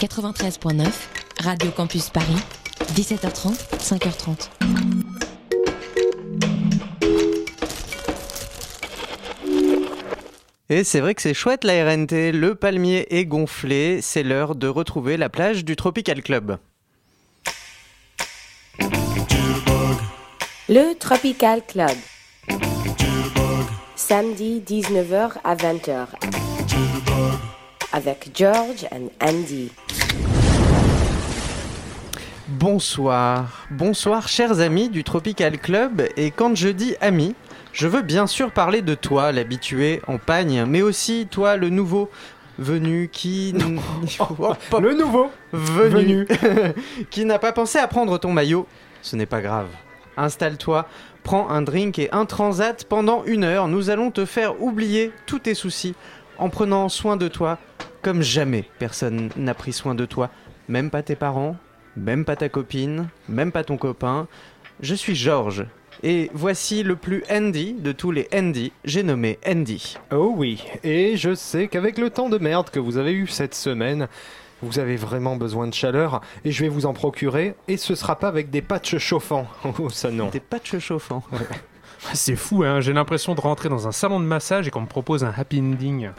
93.9, Radio Campus Paris, 17h30, 5h30. Et c'est vrai que c'est chouette la RNT, le palmier est gonflé, c'est l'heure de retrouver la plage du Tropical Club. Le Tropical Club. Samedi 19h à 20h. Avec George and Andy. Bonsoir, bonsoir chers amis du Tropical Club, et quand je dis amis, je veux bien sûr parler de toi, l'habitué en pagne, mais aussi toi, le nouveau venu qui... Oh, le nouveau venu, qui n'a pas pensé à prendre ton maillot. Ce n'est pas grave. Installe-toi, prends un drink et un transat pendant une heure. Nous allons te faire oublier tous tes soucis en prenant soin de toi comme jamais personne n'a pris soin de toi. Même pas tes parents, même pas ta copine, même pas ton copain. Je suis Georges. Et voici le plus Andy de tous les Andy, j'ai nommé Andy. Oh oui, et je sais qu'avec le temps de merde que vous avez eu cette semaine, vous avez vraiment besoin de chaleur et je vais vous en procurer et ce sera pas avec des patchs chauffants. Oh ça non. Des patchs chauffants. C'est fou, hein j'ai l'impression de rentrer dans un salon de massage et qu'on me propose un happy ending.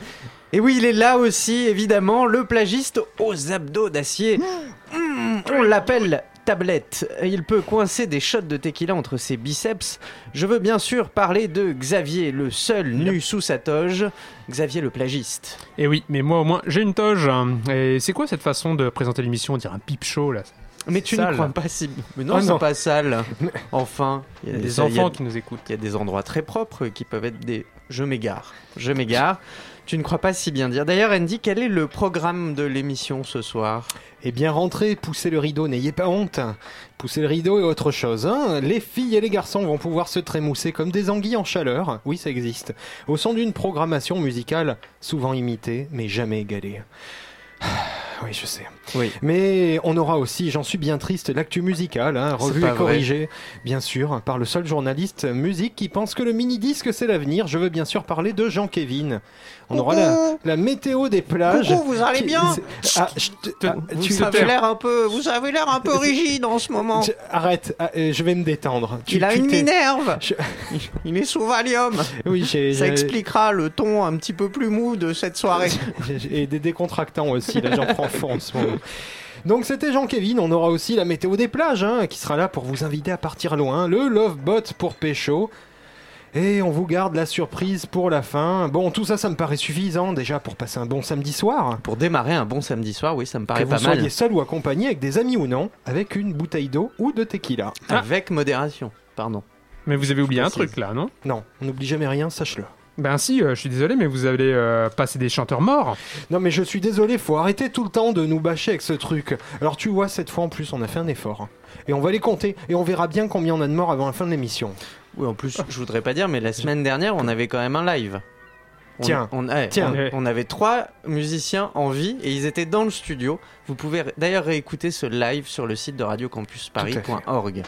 Et oui, il est là aussi, évidemment, le plagiste aux abdos d'acier. Mmh, on l'appelle tablette. Il peut coincer des shots de tequila entre ses biceps. Je veux bien sûr parler de Xavier, le seul nu sous sa toge. Xavier le plagiste. Et oui, mais moi au moins j'ai une toge. Et c'est quoi cette façon de présenter l'émission On dirait un pipe show là? Mais tu sale. ne crois pas si. Mais non, Oh c'est pas sale. Enfin, Il y a des enfants qui nous écoutent. Il y a des endroits très propres qui peuvent être des. Je m'égare. Je m'égare. Tu ne crois pas si bien dire. D'ailleurs, Andy, quel est le programme de l'émission ce soir? Eh bien rentrez, poussez le rideau, n'ayez pas honte. Poussez le rideau et autre chose. Hein les filles et les garçons vont pouvoir se trémousser comme des anguilles en chaleur. Oui, ça existe. Au son d'une programmation musicale souvent imitée, mais jamais égalée. Oui, je sais. Oui. Mais on aura aussi, j'en suis bien triste, l'actu musicale, hein, revue et corrigée, bien sûr, par le seul journaliste musique qui pense que le mini-disque c'est l'avenir. Je veux bien sûr parler de Jean-Kévin. On aura la, la météo des plages. Coucou, vous allez bien Ah, te- ah, vous tu- avez l'air un peu, vous avez l'air un peu rigide en ce moment. je- Arrête, ah, euh, je vais me détendre. Tu- Il a tu une minerve. Je- Il est sous Valium. Oui, Ça expliquera le ton un petit peu plus mou de cette soirée. et des décontractants aussi. Là, j'en prends fond en ce moment. Donc c'était Jean-Kévin, on aura aussi la météo des plages hein, qui sera là pour vous inviter à partir loin, le Love Bot pour Pécho. Et on vous garde la surprise pour la fin. Bon, tout ça, ça me paraît suffisant déjà pour passer un bon samedi soir. Pour démarrer un bon samedi soir, oui, ça me Que paraît vous pas soyez mal. seul ou accompagné avec des amis ou non, avec une bouteille d'eau ou de tequila. Avec modération, pardon. Mais vous avez oublié un truc là, non? Non, on n'oublie jamais rien, sache-le. Ben si, euh, je suis désolé, mais vous allez euh, passer des chanteurs morts. Non mais je suis désolé, faut arrêter tout le temps de nous bâcher avec ce truc. Alors tu vois, cette fois en plus, on a fait un effort. Et on va les compter, et on verra bien combien on a de morts avant la fin de l'émission. Oui, en plus, je voudrais pas dire, mais la semaine dernière, on avait quand même un live. On- Tiens, on, ouais, tiens. on- on avait trois musiciens en vie et ils étaient dans le studio. Vous pouvez d'ailleurs réécouter ce live sur le site de radiocampusparis.org.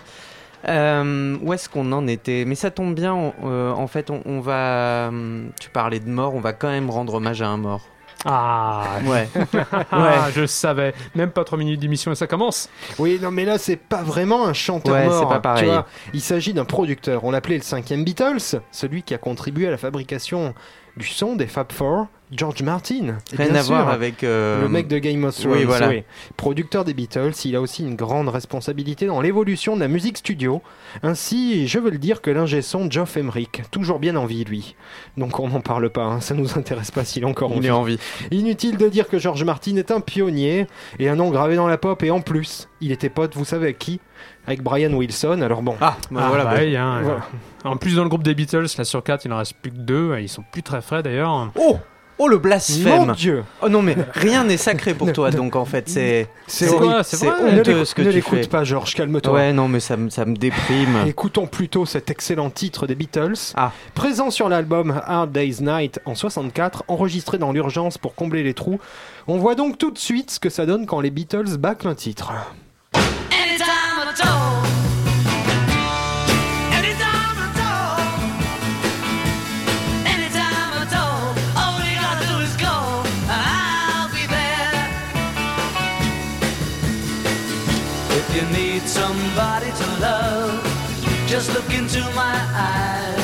Euh, où est-ce qu'on en était? Mais ça tombe bien, on- euh, en fait, on, on va. hum, Tu parlais de mort, on va quand même rendre hommage à un mort. Ah, Ouais. ah, je savais. Même pas 3 minutes d'émission et ça commence. Oui, non mais là c'est pas vraiment un chanteur Ouais, mort. c'est pas tu pareil. vois. il s'agit d'un producteur. On l'appelait le cinquième Beatles, celui qui a contribué à la fabrication du son des Fab Four, George Martin. Rien bien à voir sûr, avec. euh, Le mec de Game of Thrones, oui, voilà. oui. producteur des Beatles, il a aussi une grande responsabilité dans l'évolution de la musique studio. Ainsi, je veux le dire que l'ingé son Geoff Emerick, toujours bien en vie lui. Donc on n'en parle pas, hein, ça nous intéresse pas s'il est encore en Il vie. est en vie. Inutile de dire que George Martin est un pionnier et un nom gravé dans la pop et en plus, il était pote, vous savez avec qui? Avec Brian Wilson, alors bon. Ah, bah Ah, voilà. bah- pareil, hein, Voilà. En plus, dans le groupe des Beatles, là sur 4, il en reste plus que 2. Ils sont plus très frais d'ailleurs. Oh Oh le Mon blasphème Dieu Oh non mais rien n'est sacré pour toi donc en fait c'est C'est vrai. Ne honteux l'écoute- ce que ne tu l'écoute fais. pas, George, calme-toi. Ouais non mais ça me ça me déprime. Écoutons plutôt cet excellent titre des Beatles, Ah. présent sur l'album Hard Day's Night en 64, enregistré dans l'urgence pour combler les trous. On voit donc tout de suite ce que ça donne quand les Beatles bâclent un titre. Anytime to love, just look into my eyes.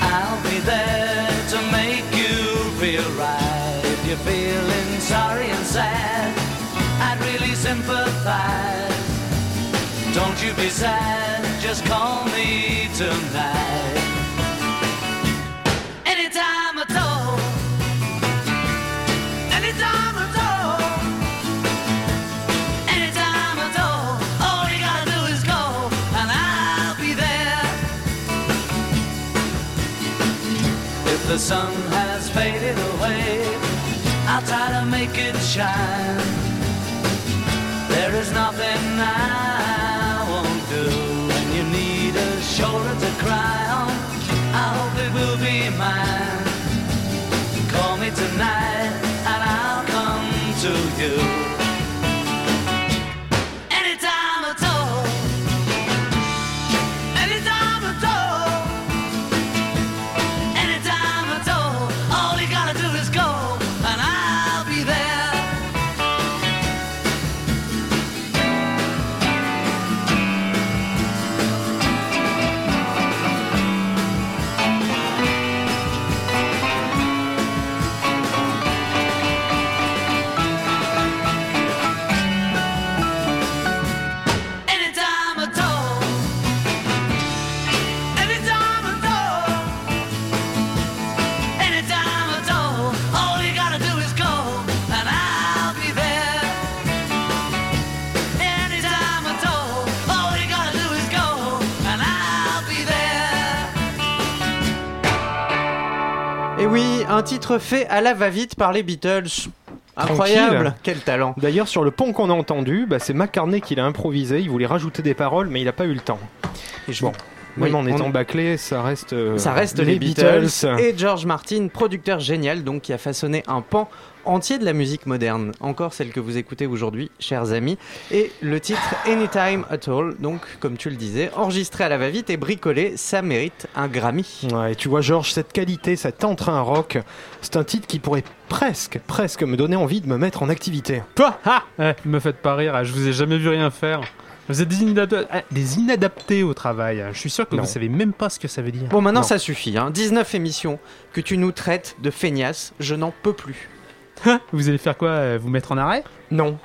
I'll be there to make you feel right. If you're feeling sorry and sad, I'd really sympathize. Don't you be sad, just call me tonight. The sun has faded away, I'll try to make it shine. There is nothing I won't do when you need a shoulder to cry on. I hope it will be mine. Call me tonight and I'll come to you. Titre fait à la va-vite par les Beatles. Incroyable, Tranquille. quel talent. D'ailleurs, sur le pont qu'on a entendu, bah, c'est McCartney qui l'a improvisé. Il voulait rajouter des paroles, mais il n'a pas eu le temps. Et je- Bon, Oui, même en on- étant bâclé, ça reste. euh, Ça reste les, Beatles, et George Martin, producteur génial, donc qui a façonné un pan entier de la musique moderne, encore celle que vous écoutez aujourd'hui, chers amis, et le titre Anytime at All, donc comme tu le disais, enregistré à la va-vite et bricolé, ça mérite un Grammy. Ouais, et tu vois, Georges, cette qualité, cet entrain rock, c'est un titre qui pourrait presque, presque me donner envie de me mettre en activité. Quoi Ah Eh, Me faites pas rire, je vous ai jamais vu rien faire. Vous êtes des inadaptés, des inadaptés au travail. Je suis sûr que Non. vous savez même pas ce que ça veut dire. Bon, maintenant Non. ça suffit, hein. 19 émissions que tu nous traites de feignasses, je n'en peux plus. Vous allez faire quoi euh, Vous mettre en arrêt? Non.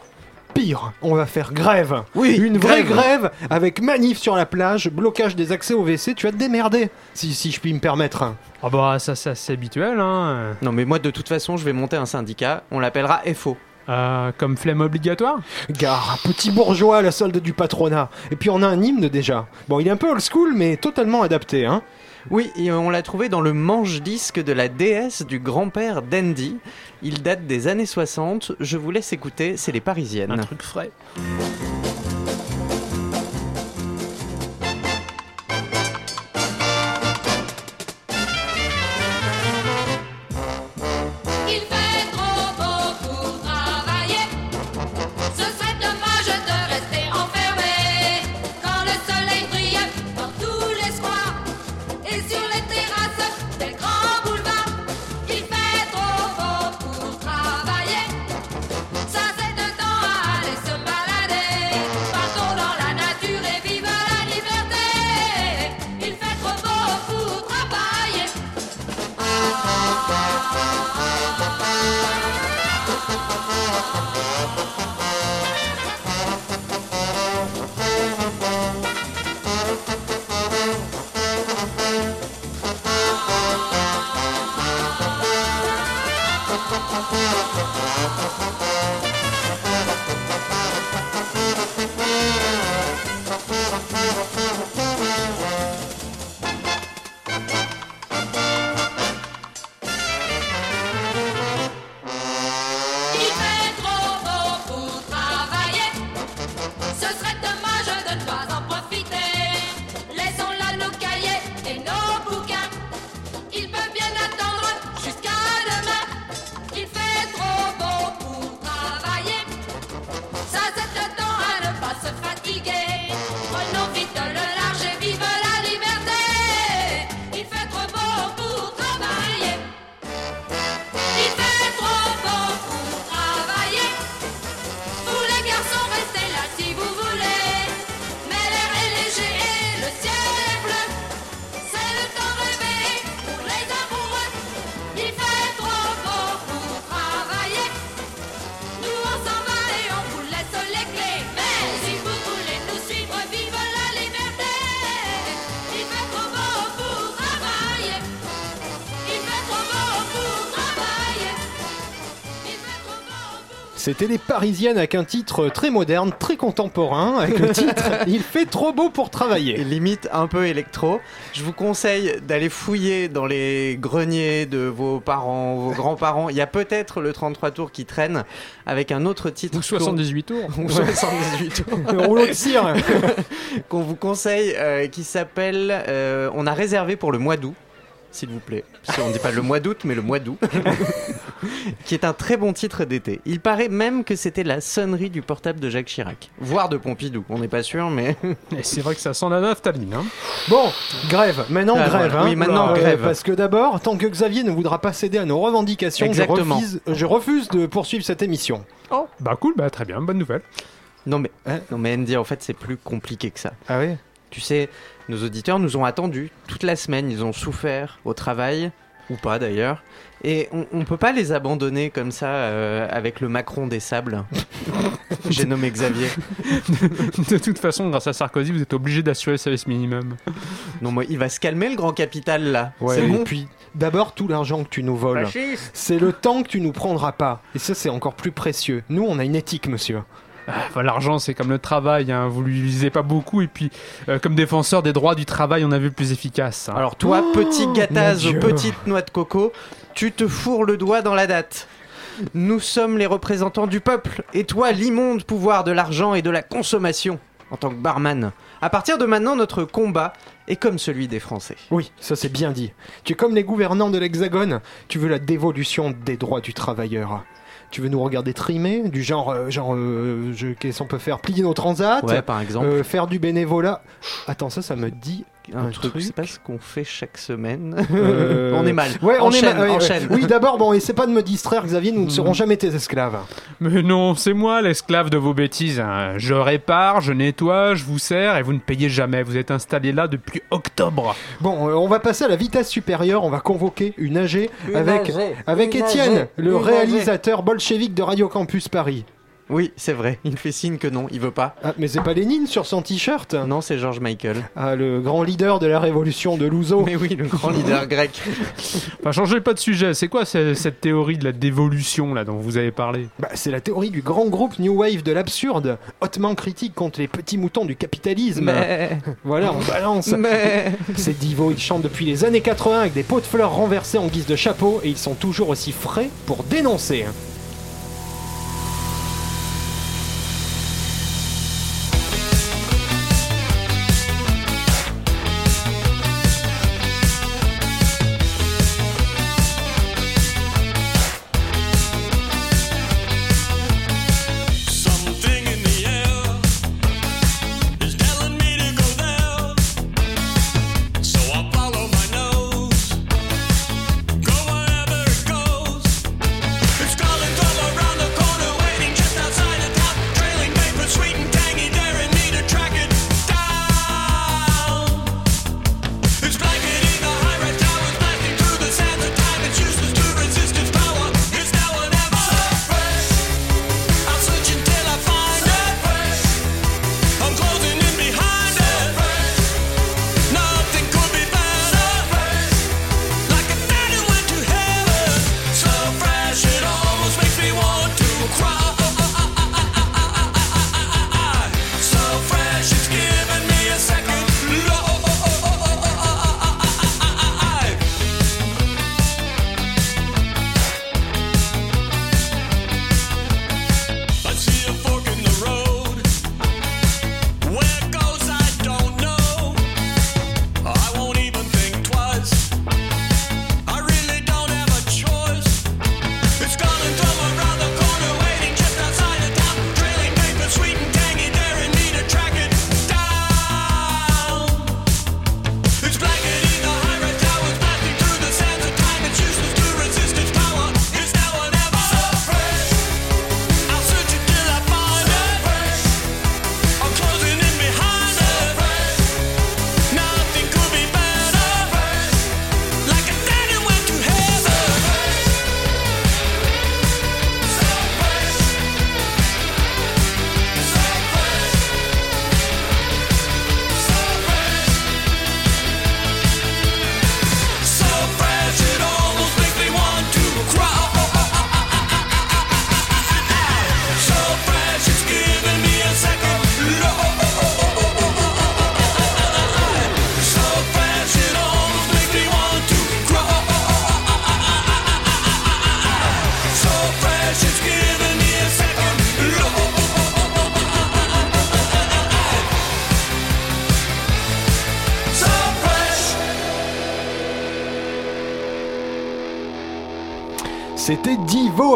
Pire, on va faire grève. Oui, Une vraie grève avec manif sur la plage, blocage des accès au WC. Tu vas te démerder, si, si je puis me permettre. Ah bah ça, ça c'est habituel, hein. Non mais moi de toute façon je vais monter un syndicat, on l'appellera FO. Euh, comme flemme obligatoire? Gare, petit bourgeois à la solde du patronat. Et puis on a un hymne déjà. Bon, il est un peu old school, mais totalement adapté, hein. Oui, et on l'a trouvé dans le manche-disque de la déesse du grand-père d'Andy. Il date des années 60. Je vous laisse écouter, c'est les Parisiennes. Un truc frais. C'était les Parisiennes avec un titre très moderne, très contemporain, avec le titre Il fait trop beau pour Et travailler. limite un peu électro. Je vous conseille d'aller fouiller dans les greniers de vos parents, vos grands-parents. Il y a peut-être le 33 tours qui traîne avec un autre titre. Ou 78 tours. ou 78 tours. Le rouleau de cire. qu'on vous conseille euh, qui s'appelle euh, On a réservé pour le mois d'août, s'il vous plaît. Si on dit pas le mois d'août, mais le mois d'août. qui est un très bon titre d'été. Il paraît même que c'était la sonnerie du portable de Jacques Chirac, voire de Pompidou. On n'est pas sûr, mais. Et c'est vrai que ça sent la naphtaline. Hein. Bon, grève. Maintenant, Ah, grève. voilà. hein. Oui, maintenant, Euh, grève. Parce que d'abord, tant que Xavier ne voudra pas céder à nos revendications, je refuse, je refuse de poursuivre cette émission. Bah cool, bah très bien, bonne nouvelle. Non, mais, Hein non, mais Andy, en fait, c'est plus compliqué que ça. Ah oui Tu sais, nos auditeurs nous ont attendus toute la semaine, ils ont souffert au travail, ou pas d'ailleurs, et on, on peut pas les abandonner comme ça euh, avec le Macron des sables. J'ai nommé Xavier. De toute façon, grâce à Sarkozy, vous êtes obligé d'assurer le service minimum. Non, moi, il va se calmer le grand capital là. Ouais, c'est et bon. puis, d'abord, tout l'argent que tu nous voles, c'est le temps que tu nous prendras pas. Et ça, c'est encore plus précieux. Nous, on a une éthique, monsieur. Enfin, L'argent, c'est comme le travail, hein. vous l'utilisez pas beaucoup, et puis, euh, comme défenseur des droits du travail, on a vu le plus efficace. hein. Alors toi, petit gâtaz mon aux Dieu. petites noix de coco, tu te fourres le doigt dans la date. Nous sommes les représentants du peuple, et toi, l'immonde pouvoir de l'argent et de la consommation, en tant que barman. À partir de maintenant, notre combat est comme celui des Français. Oui, ça c'est bien dit. Tu es comme les gouvernants de l'Hexagone, tu veux la dévolution des droits du travailleur. Tu veux nous regarder trimer, du genre, euh, genre, euh, je- qu'est-ce qu'on peut faire? Plier nos transats Ouais, par exemple. euh, Faire du bénévolat. Attends, ça, ça me dit un, un truc, truc. c'est pas ce qu'on fait chaque semaine. Euh, on est mal. Ouais, on enchaîne, est mal. ouais, ouais. enchaîne. Oui, d'abord, bon, essaie pas de me distraire, Xavier, nous ne Mm. serons jamais tes esclaves. Mais non, c'est moi l'esclave de vos bêtises. hein. Je répare, je nettoie, je vous sers, et vous ne payez jamais. Vous êtes installé là depuis octobre. Bon, euh, on va passer à la vitesse supérieure, on va convoquer une AG Une avec, AG, avec une Étienne, AG, le une AG. réalisateur bolchevique de Radio Campus Paris. Oui, c'est vrai. Il fait signe que non, il veut pas. Ah, mais c'est pas Lénine sur son t-shirt Non, c'est George Michael. Ah, le grand leader de la révolution de Louzo. Mais oui, le grand leader grec. Enfin, changez pas de sujet. C'est quoi ce- cette théorie de la dévolution là dont vous avez parlé? Bah, c'est la théorie du grand groupe New Wave de l'absurde, hautement critique contre les petits moutons du capitalisme. Mais, Voilà, on balance. mais. Ces divos, ils chantent depuis les années 80 avec des pots de fleurs renversés en guise de chapeau et ils sont toujours aussi frais pour dénoncer.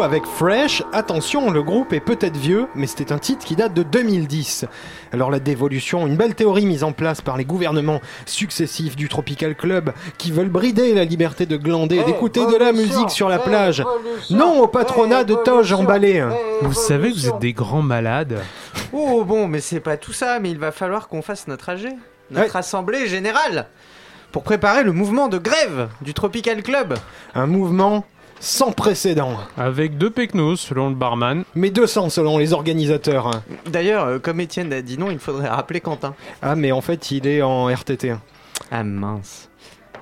Avec Fresh. Attention, le groupe est peut-être vieux, mais c'était un titre qui date de 2010. Alors la dévolution, une belle théorie mise en place par les gouvernements successifs du Tropical Club qui veulent brider la liberté de glander et d'écouter de la musique sur la plage. Non au patronat de toge emballé. Vous savez que vous êtes des grands malades. Oh bon, mais c'est pas tout ça, mais il va falloir qu'on fasse notre AG, notre Ouais. assemblée générale, pour préparer le mouvement de grève du Tropical Club. Un mouvement sans précédent. Avec deux pecnos, selon le barman. Mais 200 selon les organisateurs. D'ailleurs, euh, comme Étienne a dit non, il faudrait rappeler Quentin. Ah mais en fait il est en RTT. Ah mince.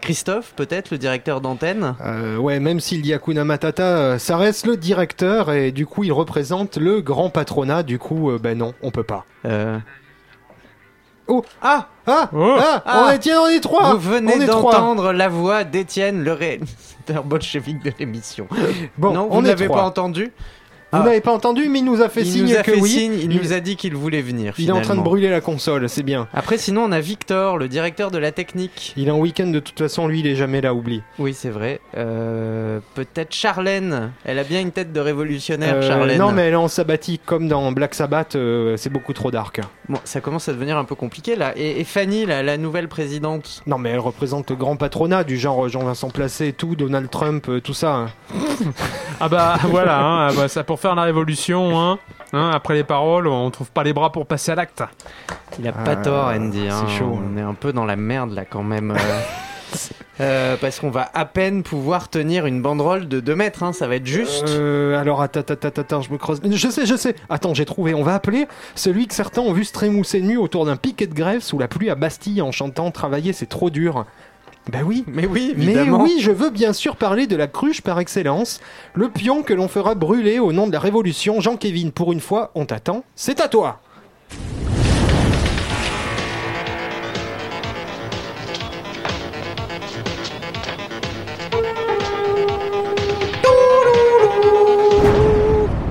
Christophe, peut-être, le directeur d'antenne? Euh, ouais, même s'il dit Hakuna Matata, euh, ça reste le directeur et du coup il représente le grand patronat. Du coup, euh, ben non, on peut pas. Euh, Oh Ah Ah, Oh. ah, Ah. on est tiens, on est trois. Vous venez d'entendre la voix d'Étienne, le réalisateur bolchevique de l'émission. Bon, non, on vous n'avez trois. pas entendu Vous Ah. n'avez pas entendu, mais il nous a fait Il signe nous a que fait oui. signe, il, il, nous a dit qu'il voulait venir. il est en train de brûler la console, c'est bien. Après, sinon, on a Victor, le directeur de la technique. Il est en week-end de toute façon, lui il est jamais là, oublie. Oui, c'est vrai. Euh, Peut-être Charlène. Elle a bien une tête de révolutionnaire, Euh, Charlène. non, mais elle est en sabbatique comme dans Black Sabbath, euh, c'est beaucoup trop dark. Bon, ça commence à devenir un peu compliqué là. Et, et Fanny, la, la nouvelle présidente? Non, mais elle représente le grand patronat du genre Jean-Vincent Placé et tout, Donald Trump, euh, tout ça. hein. Ah bah voilà, hein, ah bah, ça pour faire la révolution, hein. Hein, après les paroles, on trouve pas les bras pour passer à l'acte. Il a Ah, pas tort, Andy. hein. c'est chaud. On est un peu dans la merde là quand même. euh. Euh, parce qu'on va à peine pouvoir tenir une banderole de 2 mètres, hein, ça va être juste. Euh, alors attends, attends, attends, attends, je me creuse. Je sais, je sais. Attends, j'ai trouvé. On va appeler celui que certains ont vu se trémousser nu autour d'un piquet de grève sous la pluie à Bastille en chantant Travailler, c'est trop dur. Ben oui. Mais oui, Mais oui, je veux bien sûr parler de la cruche par excellence, le pion que l'on fera brûler au nom de la révolution. Jean-Kévin, pour une fois, on t'attend. C'est à toi.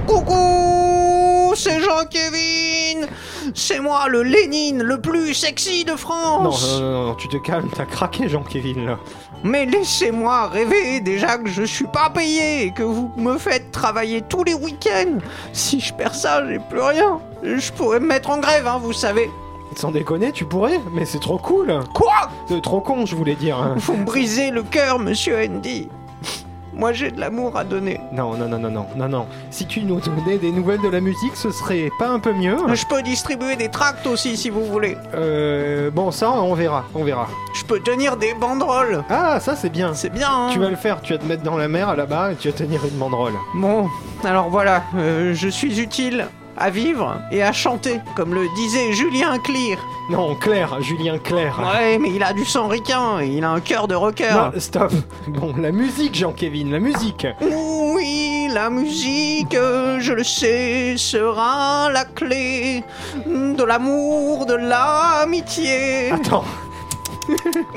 Coucou, c'est Jean-Kévin. C'est moi, le Lénine, le plus sexy de France. non, non, non, tu te calmes, t'as craqué, Jean-Kévin, là. Mais laissez-moi rêver déjà que je suis pas payé et que vous me faites travailler tous les week-ends. Si je perds ça, j'ai plus rien. Je pourrais me mettre en grève, hein, vous savez. Sans déconner, tu pourrais, mais c'est trop cool. Quoi? C'est trop con, je voulais dire. Vous me brisez le cœur, monsieur Andy. Moi, j'ai de l'amour à donner. Non, non, non, non, non, non, non. Si tu nous donnais des nouvelles de la musique, ce serait pas un peu mieux Je peux distribuer des tracts aussi, si vous voulez. Euh, bon, ça, on verra, on verra. Je peux tenir des banderoles. Ah, ça, c'est bien. C'est bien, hein Tu vas le faire, tu vas te mettre dans la mer là-bas et tu vas tenir une banderole. Bon, alors voilà, euh, je suis utile à vivre et à chanter, comme le disait Julien Clear. Non, Claire, Julien Claire. Ouais, mais il a du sang ricain et il a un cœur de rocker. Non, stop. Bon, la musique, Jean-Kévin, la musique. Oui, la musique, je le sais, sera la clé de l'amour, de l'amitié. Attends.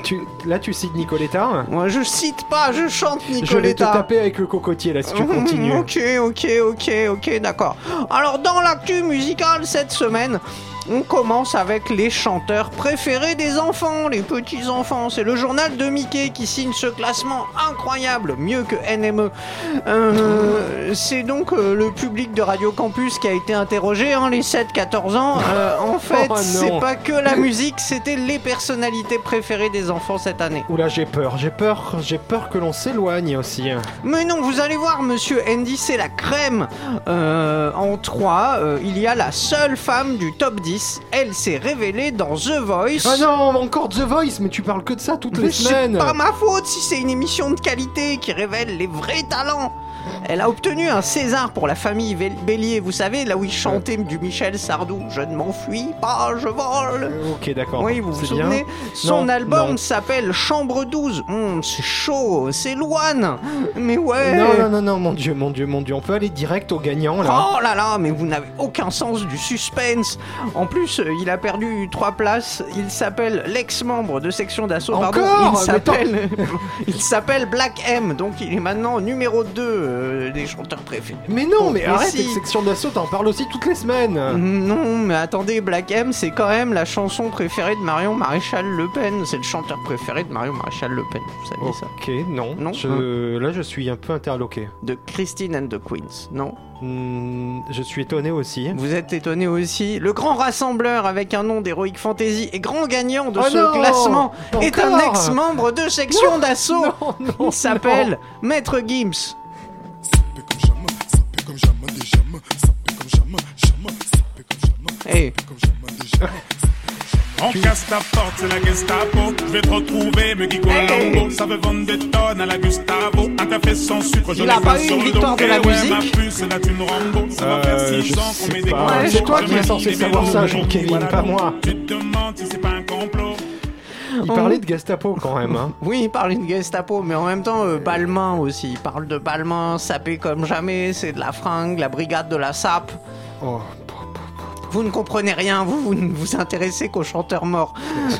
Tu, là, tu cites Nicoletta. Moi, je cite pas, je chante Je vais te Nicoletta. taper avec le cocotier là si tu continues. Ok, ok, ok, ok, d'accord. Alors, dans l'actu musicale cette semaine, on commence avec les chanteurs préférés des enfants, les petits enfants. C'est le journal de Mickey qui signe ce classement incroyable, mieux que NME. Euh, c'est donc euh, le public de Radio Campus qui a été interrogé, hein, les 7-14 ans. Euh, en fait, Oh, non. c'est pas que la musique, c'était les personnalités préférées des enfants cette année. Oula, j'ai peur, j'ai peur, j'ai peur que l'on s'éloigne aussi. Mais non, vous allez voir, monsieur Andy, c'est la crème. En 3, il y a la seule femme du top 10. Elle s'est révélée dans The Voice. Ah non, encore The Voice, mais tu parles que de ça toutes Mais les c'est semaines. pas ma faute si c'est une émission de qualité qui révèle les vrais talents. Elle a obtenu un César pour la famille Bélier, vous savez, là où il chantait du Michel Sardou. Je ne m'enfuis pas, je vole. Ok, d'accord. Oui, vous vous bien. souvenez? Son Non, album s'appelle Chambre 12. Hum, c'est chaud, c'est Loane. Mais ouais. Non, non, non, non, mon dieu, mon dieu, mon dieu. On peut aller direct au gagnant là. Oh là là, mais vous n'avez aucun sens du suspense. En plus, euh, il a perdu trois places. Il s'appelle l'ex-membre de section d'assaut. Pardon, il s'appelle Black M. Donc il est maintenant numéro 2 de- des chanteurs préférés. Mais non, mais Mais arrête, si. section d'assaut, t'en parles aussi toutes les semaines. Non, mais attendez, Black M, c'est quand même la chanson préférée de Marion Maréchal Le Pen. C'est le chanteur préféré de Marion Maréchal Le Pen. Vous saviez ça Ok, non. Non. Je- Là, je suis un peu interloqué. De Christine and the Queens, non Hmm, je suis étonné aussi. Vous êtes étonné aussi Le grand rassembleur avec un nom d'Heroic Fantasy et grand gagnant de Oh ce non classement est un ex-membre de section d'assaut. Il s'appelle Maître Gims. Eh, On casse ta porte, c'est la Gestapo. Je vais te retrouver, me Colombo. Ça veut vendre des tonnes à la Gustavo. Un café sans sucre, je Il a pas eu sur une le victoire dos. de la ouais, musique ma puce, c'est la thune Rambo. Ça va faire 6 je ans qu'on met sais des pas. gants. C'est toi qui es censé savoir ça, voilà, pas moi. Tu te demandes si c'est pas un complot. Il parlait de Gestapo quand même. Hein. oui, il parle de Gestapo, mais en même temps, euh, Balmain aussi. Il parle de Balmain, sapé comme jamais, c'est de la fringue, la brigade de la sape. Oh. Vous ne comprenez rien, vous, vous ne vous intéressez qu'aux chanteurs morts.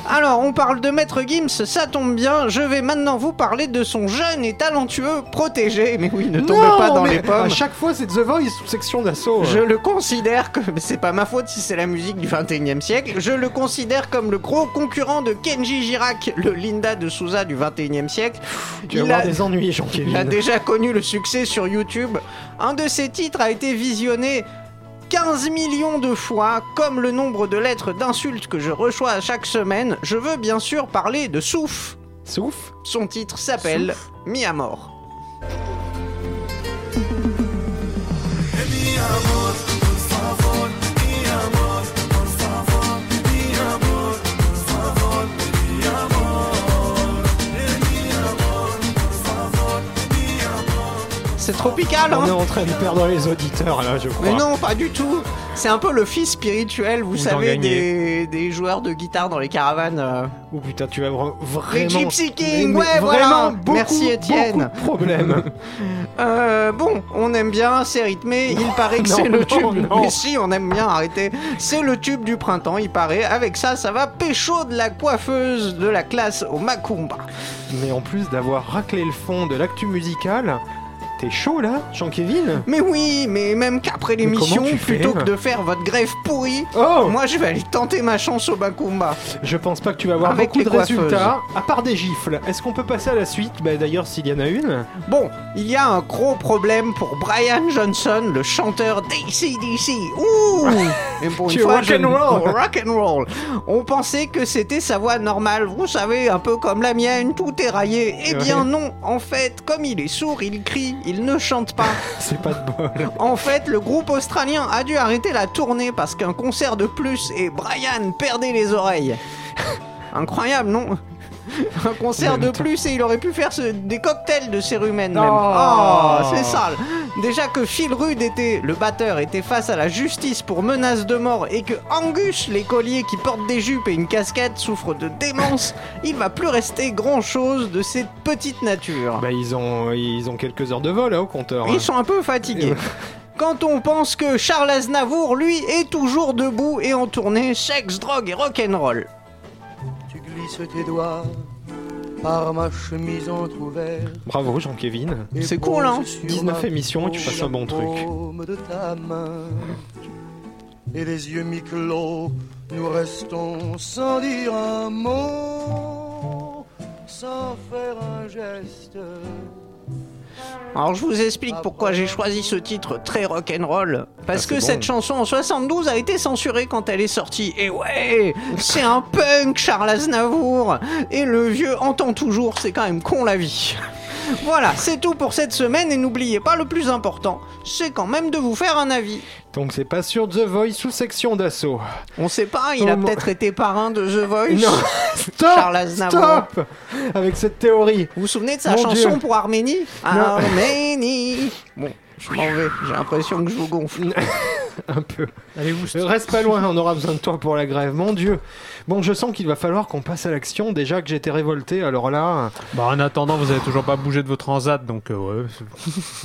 Alors, on parle de Maître Gims, ça tombe bien, je vais maintenant vous parler de son jeune et talentueux protégé. Mais oui, ne tombez Non, pas dans les pommes. À chaque fois, c'est The Voice sous section d'assaut. Je le considère comme. C'est pas ma faute si c'est la musique du 21 e siècle. Je le considère comme le gros concurrent de Kenji Girac, le Linda de Souza du 21 e siècle. Tu vas avoir des ennuis, Il a déjà connu le succès sur YouTube. Un de ses titres a été visionné 15 millions de fois, comme le nombre de lettres d'insultes que je reçois chaque semaine. Je veux bien sûr parler de Souf. Souf? Son titre s'appelle Mi Amor. C'est tropical, On est hein en train de perdre les auditeurs là, je crois. Mais non, pas du tout. C'est un peu le fils spirituel, vous Ou savez, des, des joueurs de guitare dans les caravanes. euh. Oh putain, tu vas vra- Les vraiment. Gypsy King, ouais, voilà. vraiment beaucoup, Merci Étienne. problèmes. Euh, bon, on aime bien, c'est rythmé. Il paraît que c'est le tube. non. Mais si, on aime bien arrêter. C'est le tube du printemps, il paraît. Avec ça, ça va pécho de la coiffeuse de la classe au Macumba. Mais en plus d'avoir raclé le fond de l'actu musical, t'es chaud là, Jean-Kevin Mais oui, mais même qu'après l'émission, comment tu fais plutôt que de faire votre grève pourrie, Oh moi je vais aller tenter ma chance au Macumba. Je pense pas que tu vas avoir Avec beaucoup les de coiffeuses. résultats, à part des gifles. Est-ce qu'on peut passer à la suite? Bah d'ailleurs, s'il y en a une. Bon, il y a un gros problème pour Brian Johnson, le chanteur d'ACDC. Ouh Et pour une Tu fois, rock je and ne- roll. rock and roll. On pensait que c'était sa voix normale, vous savez, un peu comme la mienne, tout est raillé. Eh bien Ouais. non, en fait, comme il est sourd, il crie, il ne chante pas. C'est pas de bol. En fait, le groupe australien a dû arrêter la tournée parce qu'un concert de plus et Brian perdait les oreilles. Incroyable, non? Un concert de plus et il aurait pu faire ce- des cocktails de cérumen même. Oh. Oh, c'est sale. Déjà que Phil Rudd était, le batteur, était face à la justice pour menace de mort et que Angus, l'écolier qui porte des jupes et une casquette, souffre de démence, il va plus rester grand chose de cette petite nature. Bah ils ont, ils ont quelques heures de vol là, au compteur. hein. Ils sont un peu fatigués. Quand on pense que Charles Aznavour, lui, est toujours debout et en tournée, sexe, drogue et rock'n'roll. Tu glisses tes doigts par ma chemise entrouverte. Bravo Jean-Kevin. et C'est cool, hein. poses sur 19 ma émissions et tu passes un bon truc. de ta main. Et les yeux mi-clos, nous restons sans dire un mot, sans faire un geste. Alors je vous explique pourquoi j'ai choisi ce titre très rock'n'roll. Parce Ah, que cette chanson en 72 a été censurée quand elle est sortie. Et ouais, c'est un punk Charles Aznavour. Et le vieux entend toujours, c'est quand même con la vie. Voilà, c'est tout pour cette semaine et n'oubliez pas le plus important, c'est quand même de vous faire un avis. Donc c'est pas sur The Voice sous section d'assaut. On sait pas, il a peut-être été parrain de The Voice. Non, stop Charles Aznavour. Stop Avec cette théorie. Vous vous souvenez de sa Mon chanson Dieu. pour Arménie? Non. Arménie Bon, je m'en vais, j'ai l'impression que je vous gonfle. Un peu. Allez-vous Reste pas loin, on aura besoin de toi pour la grève. Mon Dieu. Bon, je sens qu'il va falloir qu'on passe à l'action. Déjà que j'étais révolté, alors là. Bah en attendant, vous avez toujours pas bougé de vos transat, donc euh, ouais.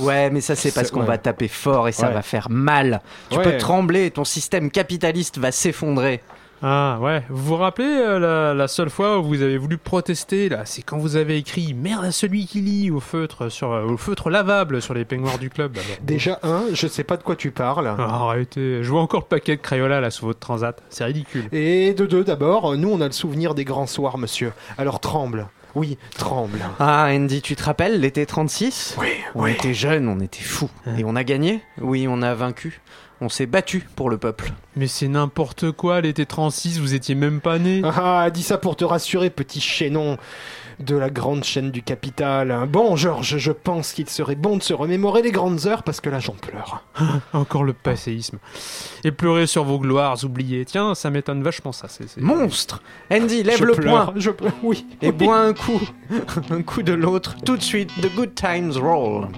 Ouais, mais ça c'est parce qu'on ouais. va taper fort et ça Ouais. va faire mal. Tu Ouais. peux trembler, ton système capitaliste va s'effondrer. Ah ouais, vous vous rappelez euh, la, la seule fois où vous avez voulu protester là, c'est quand vous avez écrit merde à celui qui lit au feutre sur euh, au feutre lavable sur les peignoirs du club. alors. Déjà, un, je sais pas de quoi tu parles. Ah, arrêtez, je vois encore le paquet de Crayola là sous votre transat, c'est ridicule. Et de deux, d'abord, nous on a le souvenir des grands soirs, monsieur. Alors tremble. Oui, tremble. Ah, Andy, tu te rappelles l'été 36 Oui, On oui. était jeunes, on était fous. Et on a gagné? Oui, on a vaincu. On s'est battu pour le peuple. Mais c'est n'importe quoi, l'été 36, vous étiez même pas né. Ah, dis ça pour te rassurer, petit chaînon de la grande chaîne du capital. Bon, Georges, je pense qu'il serait bon de se remémorer les grandes heures parce que là j'en pleure. Encore le passéisme. Et pleurer sur vos gloires oubliées. Tiens, ça m'étonne vachement ça. c'est- c'est- Monstre Andy, lève Je le pleure, poing Je pleure, oui. et oui. bois un coup. un coup de l'autre. Tout de suite, The Good Times Roll.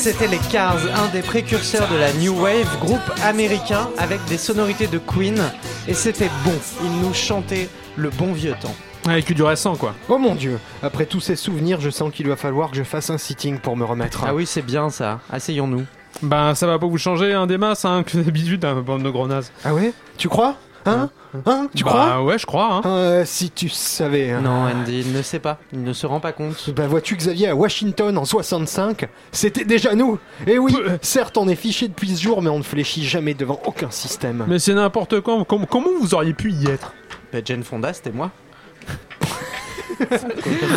C'était les Cars, un des précurseurs de la New Wave, groupe américain avec des sonorités de Queen. Et c'était bon, ils nous chantaient le bon vieux temps. Avec du récent quoi. Oh mon dieu, après tous ces souvenirs, je sens qu'il va falloir que je fasse un sitting pour me remettre. Ah oui, c'est bien ça, asseyons-nous. Ben ça va pas vous changer un des masses hein, que d'habitude un bande de gros nazes. Ah ouais? Tu crois? Hein Hein Tu bah, crois ouais je crois hein. Euh, Si tu savais. hein. Non, Andy, il ne sait pas, il ne se rend pas compte. Bah vois-tu Xavier, à Washington en 65, c'était déjà nous Et oui, certes on est fiché depuis ce jour, mais on ne fléchit jamais devant aucun système. Mais c'est n'importe quoi. Com- comment vous auriez pu y être? Bah, Jane Fonda, c'était moi. Tu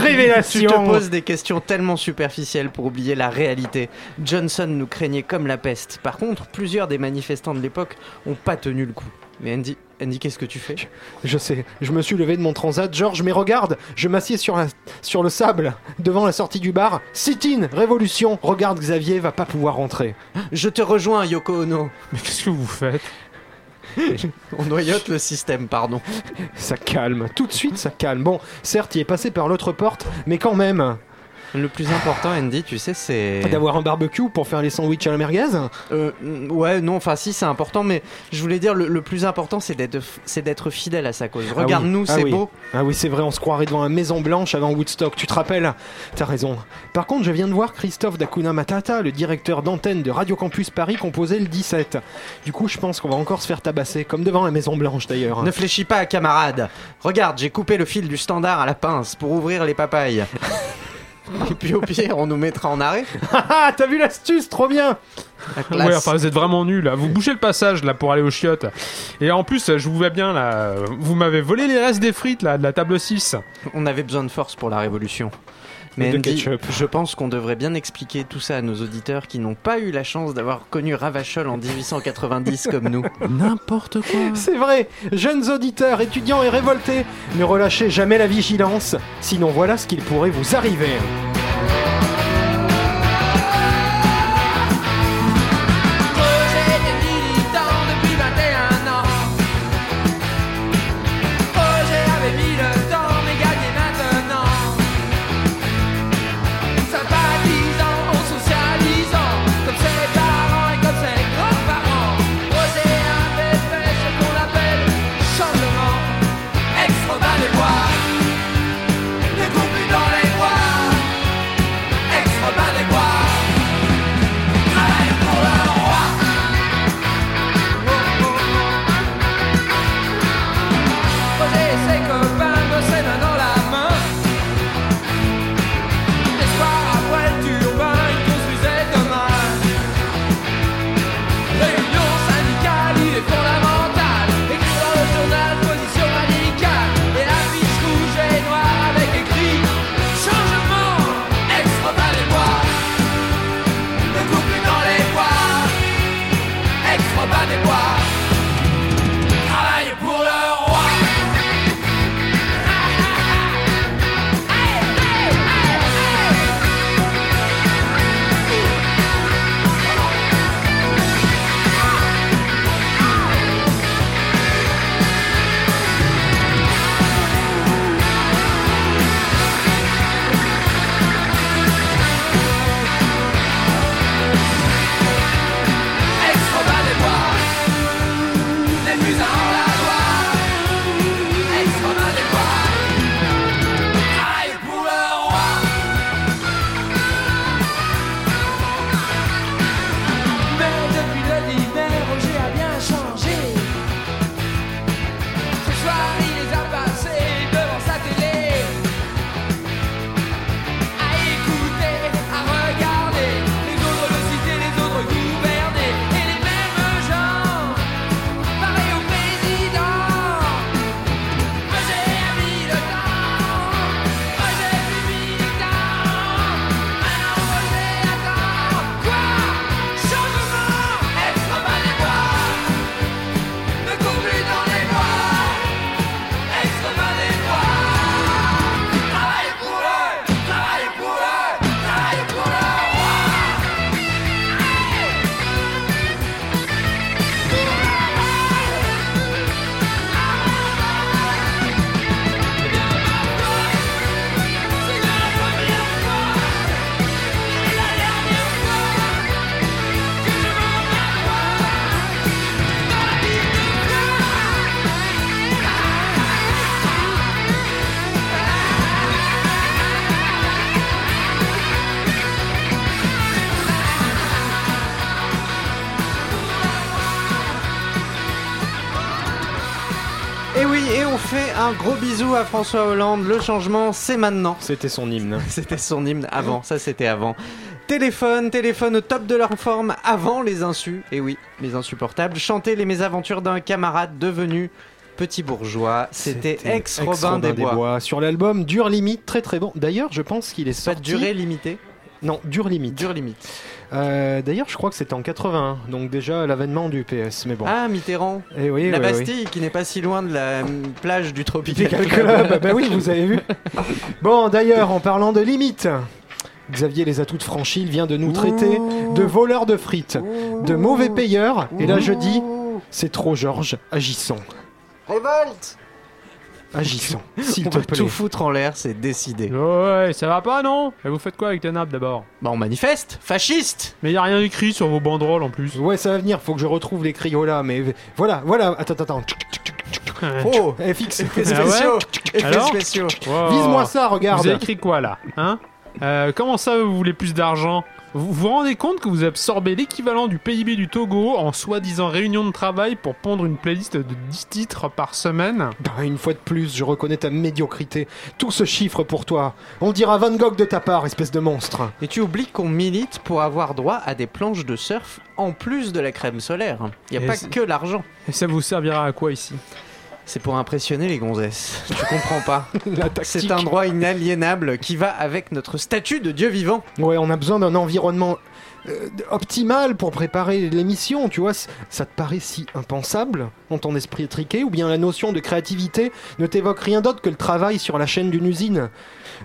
Révélation te poses des questions tellement superficielles pour oublier la réalité. Johnson nous craignait comme la peste. Par contre, plusieurs des manifestants de l'époque ont pas tenu le coup. Mais Andy, Andy qu'est-ce que tu fais? Je sais, je me suis levé de mon transat, Georges, mais regarde, je m'assieds sur, la- sur le sable, devant la sortie du bar. Sit-in, révolution, regarde, Xavier va pas pouvoir rentrer. Je te rejoins, Yoko Ono. Mais qu'est-ce que vous faites? On noyote le système, pardon. Ça calme, tout de suite ça calme. Bon, certes, il est passé par l'autre porte, mais quand même, Le plus important, Andy, tu sais, c'est. d'avoir un barbecue pour faire les sandwichs à la merguez Euh, mm, ouais, non, enfin si, c'est important, mais je voulais dire, le, le plus important, c'est d'être, fidèle à sa cause. Ah oui, Regarde-nous, ah c'est oui. beau. Ah oui, c'est vrai, on se croirait devant la Maison Blanche avant Woodstock, tu te rappelles? T'as raison. Par contre, je viens de voir Christophe Dacuna Matata, le directeur d'antenne de Radio Campus Paris, composer le 17. Du coup, je pense qu'on va encore se faire tabasser, comme devant la Maison Blanche d'ailleurs. Ne fléchis pas, camarade. Regarde, j'ai coupé le fil du standard à la pince pour ouvrir les papayes. Et puis au pire, on nous mettra en arrêt. Ah, t'as vu l'astuce, trop bien La. Ouais, enfin, vous êtes vraiment nuls. là. Vous bougez le passage là pour aller aux chiottes. Et en plus, je vous vois bien là. Vous m'avez volé les restes des frites là de la table 6. On avait besoin de force pour la révolution. Mais Andy, je pense qu'on devrait bien expliquer tout ça à nos auditeurs qui n'ont pas eu la chance d'avoir connu Ravachol en 1890 comme nous. N'importe quoi. C'est vrai, jeunes auditeurs, étudiants et révoltés, ne relâchez jamais la vigilance, sinon voilà ce qu'il pourrait vous arriver. Bisou à François Hollande. Le changement, c'est maintenant. C'était son hymne. C'était son hymne avant, ça c'était avant. Téléphone, téléphone au top de leur forme avant les insus. Et oui, les insupportables. Chanter les mésaventures d'un camarade devenu Petit bourgeois, c'était ex-Robin des, Bois. Sur l'album Dur Limite, très très bon. D'ailleurs, je pense qu'il est Pas sorti. de durée limitée Non, Dur Limite. Dur limite. Euh, D'ailleurs, je crois que c'était en 81, donc déjà l'avènement du PS. Mais bon. Ah, Mitterrand. Eh oui, la oui, oui. Bastille, qui n'est pas si loin de la plage du Tropical Club. Club, bah oui, vous avez vu. Bon, d'ailleurs, en parlant de limites, Xavier les a toutes franchies, il vient de nous traiter de voleurs de frites, de mauvais payeurs, et là je dis, c'est trop Georges, agissons. Révolte Agissons, s'il On te plaît. tout foutre en l'air, c'est décidé. Ouais, ça va pas, non? Et vous faites quoi avec nappes d'abord? Bah on manifeste, fasciste! Mais y a rien écrit sur vos banderoles en plus. Ouais, ça va venir, faut que je retrouve les criolas, mais voilà, voilà, attends, attends, Oh FX, Effets Ah ouais spéciaux Effets Alors spéciaux. Wow. vise-moi ça, regarde. Vous avez écrit quoi là? Hein? Euh, Comment ça vous voulez plus d'argent? Vous vous rendez compte que vous absorbez l'équivalent du PIB du Togo en soi-disant réunion de travail pour pondre une playlist de 10 titres par semaine? Bah, une fois de plus, je reconnais ta médiocrité. Tout ce chiffre pour toi. On dira Van Gogh de ta part, espèce de monstre. Et tu oublies qu'on milite pour avoir droit à des planches de surf en plus de la crème solaire. Il n'y a Et pas que l'argent. Et ça vous servira à quoi ici? C'est pour impressionner les gonzesses. Tu comprends pas. C'est un droit inaliénable qui va avec notre statut de Dieu vivant. Ouais, on a besoin d'un environnement euh, optimal pour préparer l'émission, tu vois. Ça te paraît si impensable dans ton esprit étriqué Ou bien la notion de créativité ne t'évoque rien d'autre que le travail sur la chaîne d'une usine?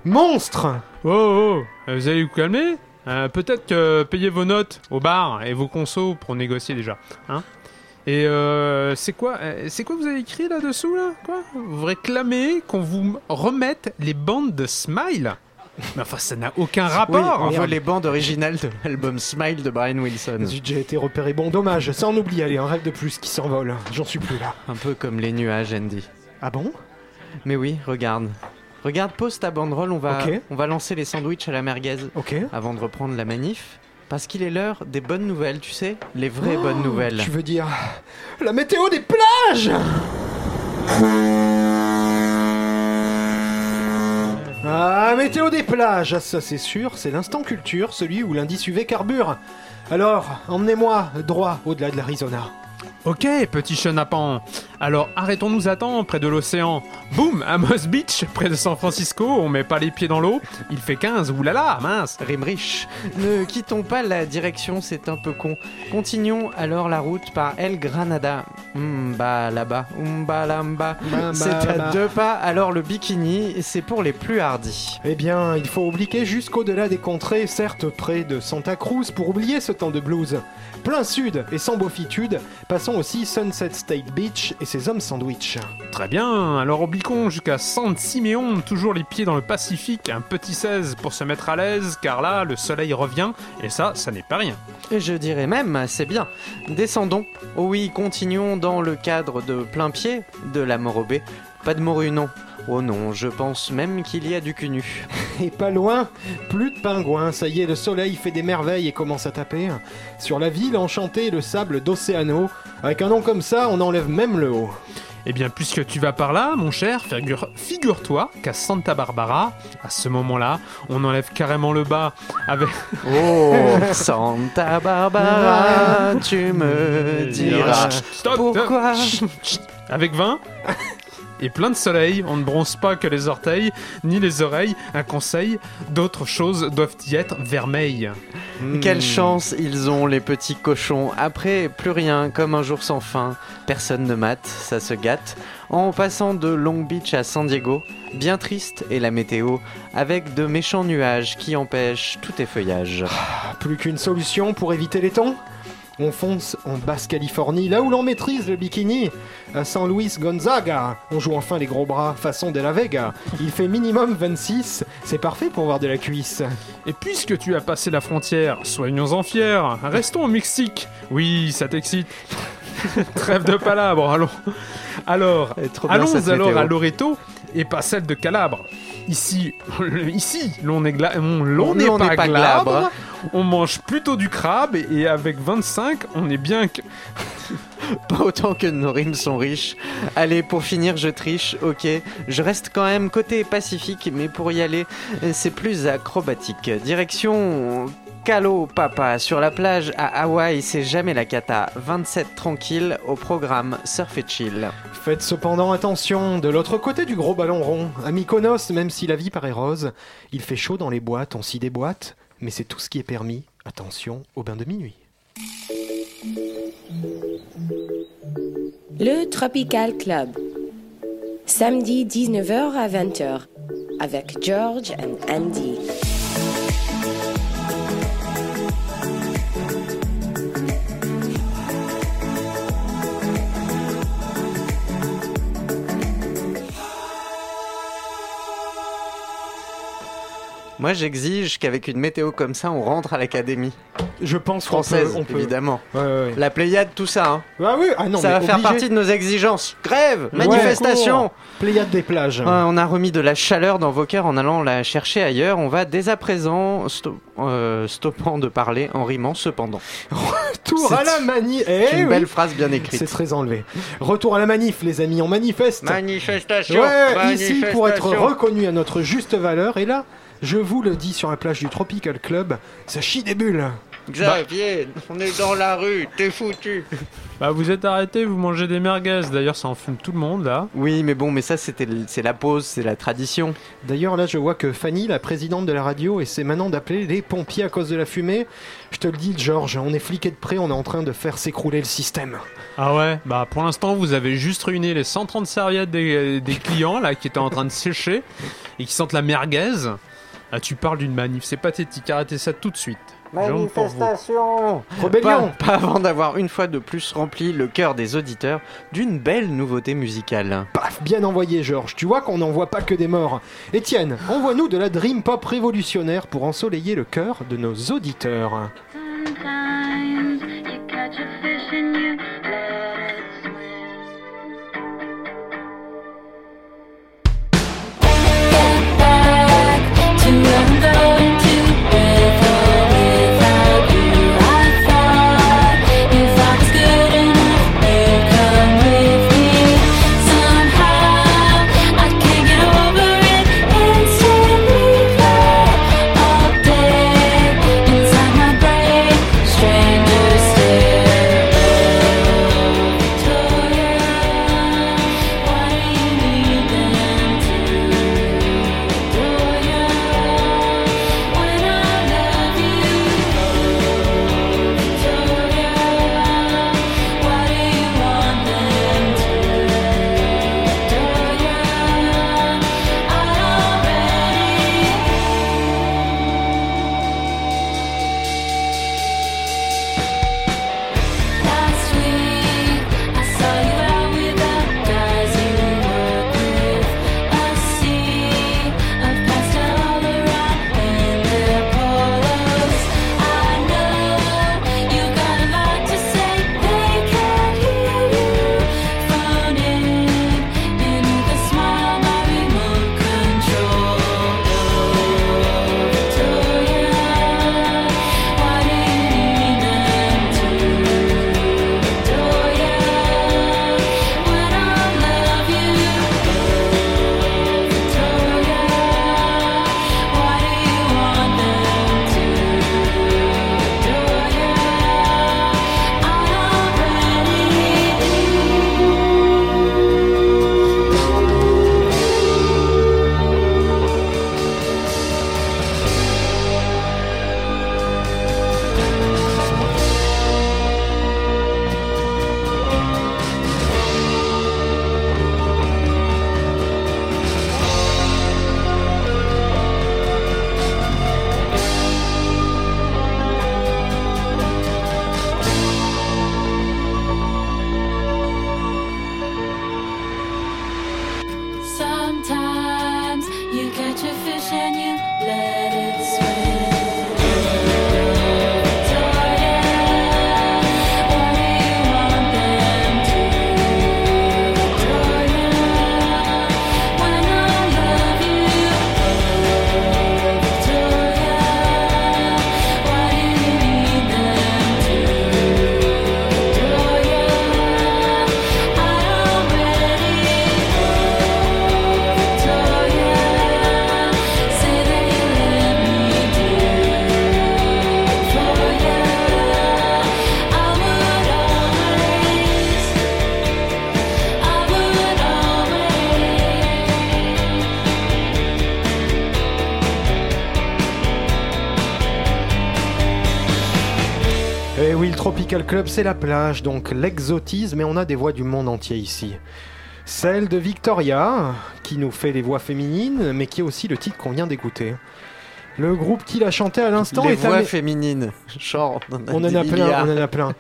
Monstre Oh, oh, vous allez vous calmer? Euh, Peut-être que payez vos notes au bar et vos consos pour négocier déjà. Hein? Et euh, c'est quoi euh, C'est quoi que vous avez écrit là-dessous là? Quoi? Vous réclamez qu'on vous remette les bandes de Smile? Mais enfin, ça n'a aucun Oui, rapport on veut les bandes originales de l'album Smile de Brian Wilson. J'ai déjà été repéré. Bon, dommage, ça en oublie, allez, un rêve de plus qui s'envole. J'en suis plus là. Un peu comme les nuages, Andy. Ah bon? Mais oui, regarde. Regarde, pose ta banderole, on va, on va lancer les sandwichs à la merguez Ok. avant de reprendre la manif. Parce qu'il est l'heure des bonnes nouvelles, tu sais Les vraies bonnes nouvelles. Tu veux dire la météo des plages Ah, météo des plages, ah, ça c'est sûr, c'est l'instant culture, celui où l'indice UV carbure. Alors, emmenez-moi droit au-delà de l'Arizona. Ok, petit chenapan. Alors arrêtons-nous à temps près de l'océan. Boum, à Moss Beach, près de San Francisco, on met pas les pieds dans l'eau. Il fait 15, oulala, mince. Rime riche. Ne quittons pas la direction, c'est un peu con. Continuons alors la route par El Granada. Mba là-bas, Mba lamba. C'est à deux pas, alors le bikini, c'est pour les plus hardis. Eh bien, il faut obliquer jusqu'au-delà des contrées, certes près de Santa Cruz, pour oublier ce temps de blues. Plein sud et sans beaufitude, passons aussi Sunset State Beach et ses hommes sandwich. Très bien, alors obliquons jusqu'à San Simeon, toujours les pieds dans le Pacifique, un petit 16 pour se mettre à l'aise, car là, le soleil revient, et ça, ça n'est pas rien. Et je dirais même, c'est bien. Descendons. Oh oui, continuons dans le cadre de plein pied de la Morobé. Pas de morue, non. Oh non, je pense même qu'il y a du cunu. Et pas loin, plus de pingouins, ça y est, le soleil fait des merveilles et commence à taper. Sur la ville enchantée, le sable d'Océano. Avec un nom comme ça, on enlève même le haut. Eh bien, puisque tu vas par là, mon cher, figure- figure-toi qu'à Santa Barbara, à ce moment-là, on enlève carrément le bas avec... Oh, Santa Barbara, tu me diras Stop pourquoi. Avec 20 et plein de soleil, on ne bronze pas que les orteils ni les oreilles. Un conseil, d'autres choses doivent y être vermeilles. Hmm. Quelle chance ils ont, les petits cochons. Après, plus rien, comme un jour sans fin. Personne ne mate, ça se gâte. En passant de Long Beach à San Diego, bien triste est la météo, avec de méchants nuages qui empêchent tout effeuillage. Plus qu'une solution pour éviter les tons on fonce en Basse-Californie, là où l'on maîtrise le bikini. À San Luis Gonzaga, on joue enfin les gros bras façon de la Vega. Il fait minimum 26, c'est parfait pour voir de la cuisse. Et puisque tu as passé la frontière, soignons-en fiers. Restons au Mexique. Oui, ça t'excite. Trêve de palabres, allons. Alors, allons alors météo. à Loreto et pas celle de Calabre. Ici, ici, l'on n'est gla- on- l'on On n'est pas, pas glabre. glabre. On mange plutôt du crabe et, et avec 25, on est bien que... Pas autant que nos rimes sont riches. Allez, pour finir, je triche, ok. Je reste quand même côté Pacifique, mais pour y aller, c'est plus acrobatique. Direction Calo Papa. Sur la plage à Hawaï, c'est jamais la cata. 27 tranquille au programme Surf et Chill. Faites cependant attention, de l'autre côté du gros ballon rond, à Mykonos, même si la vie paraît rose, il fait chaud dans les boîtes, on s'y déboîte, mais c'est tout ce qui est permis. Attention au bain de minuit. Le Tropical Club. Samedi 19h à 20h avec George and Andy. Moi, j'exige qu'avec une météo comme ça, on rentre à l'académie Je pense qu'on française, peut- on peut- évidemment. Ouais, ouais, ouais. La Pléiade, tout ça. Hein. Ah oui, ah non, ça mais va faire partie de nos exigences. Grève, Ouais, manifestation. Pléiade des plages. Ouais, on a remis de la chaleur dans vos cœurs en allant la chercher ailleurs. On va dès à présent, sto- euh, stoppant de parler en rimant cependant. Retour à la manif. C'est Eh une oui. belle phrase bien écrite. C'est très enlevé. Retour à la manif, les amis, on manifeste. Manifestation. Ouais, ici pour être manifestation. reconnu à notre juste valeur. Et là, je vous le dis sur la plage du Tropical Club, ça chie des bulles. Xavier, on est dans la rue, t'es foutu. Bah vous êtes arrêté, vous mangez des merguez. D'ailleurs, ça en fume tout le monde là. Oui, mais bon, mais ça c'était, c'est la pause, c'est la tradition. D'ailleurs, là, je vois que Fanny, la présidente de la radio, essaie maintenant d'appeler les pompiers à cause de la fumée. Je te le dis, Georges, on est fliqué de près, on est en train de faire s'écrouler le système. Ah ouais, bah pour l'instant vous avez juste réuni les 130 serviettes des, des clients là qui étaient en train de sécher et qui sentent la merguez. Ah tu parles d'une manif, c'est pathétique, arrêtez ça tout de suite. Manifestation. Rébellion Pas, pas avant d'avoir une fois de plus rempli le cœur des auditeurs d'une belle nouveauté musicale. Paf, bien envoyé, Georges. Tu vois qu'on n'envoie pas que des morts. Étienne, envoie-nous de la dream pop révolutionnaire pour ensoleiller le cœur de nos auditeurs. Sometimes you catch a fish and you Tropical Club, c'est la plage, donc l'exotisme, et on a des voix du monde entier ici. Celle de Victoria, qui nous fait les voix féminines, mais qui est aussi le titre qu'on vient d'écouter. Le groupe qui l'a chanté à l'instant Les est voix amé- féminines. Genre, on en a plein, on en a plein.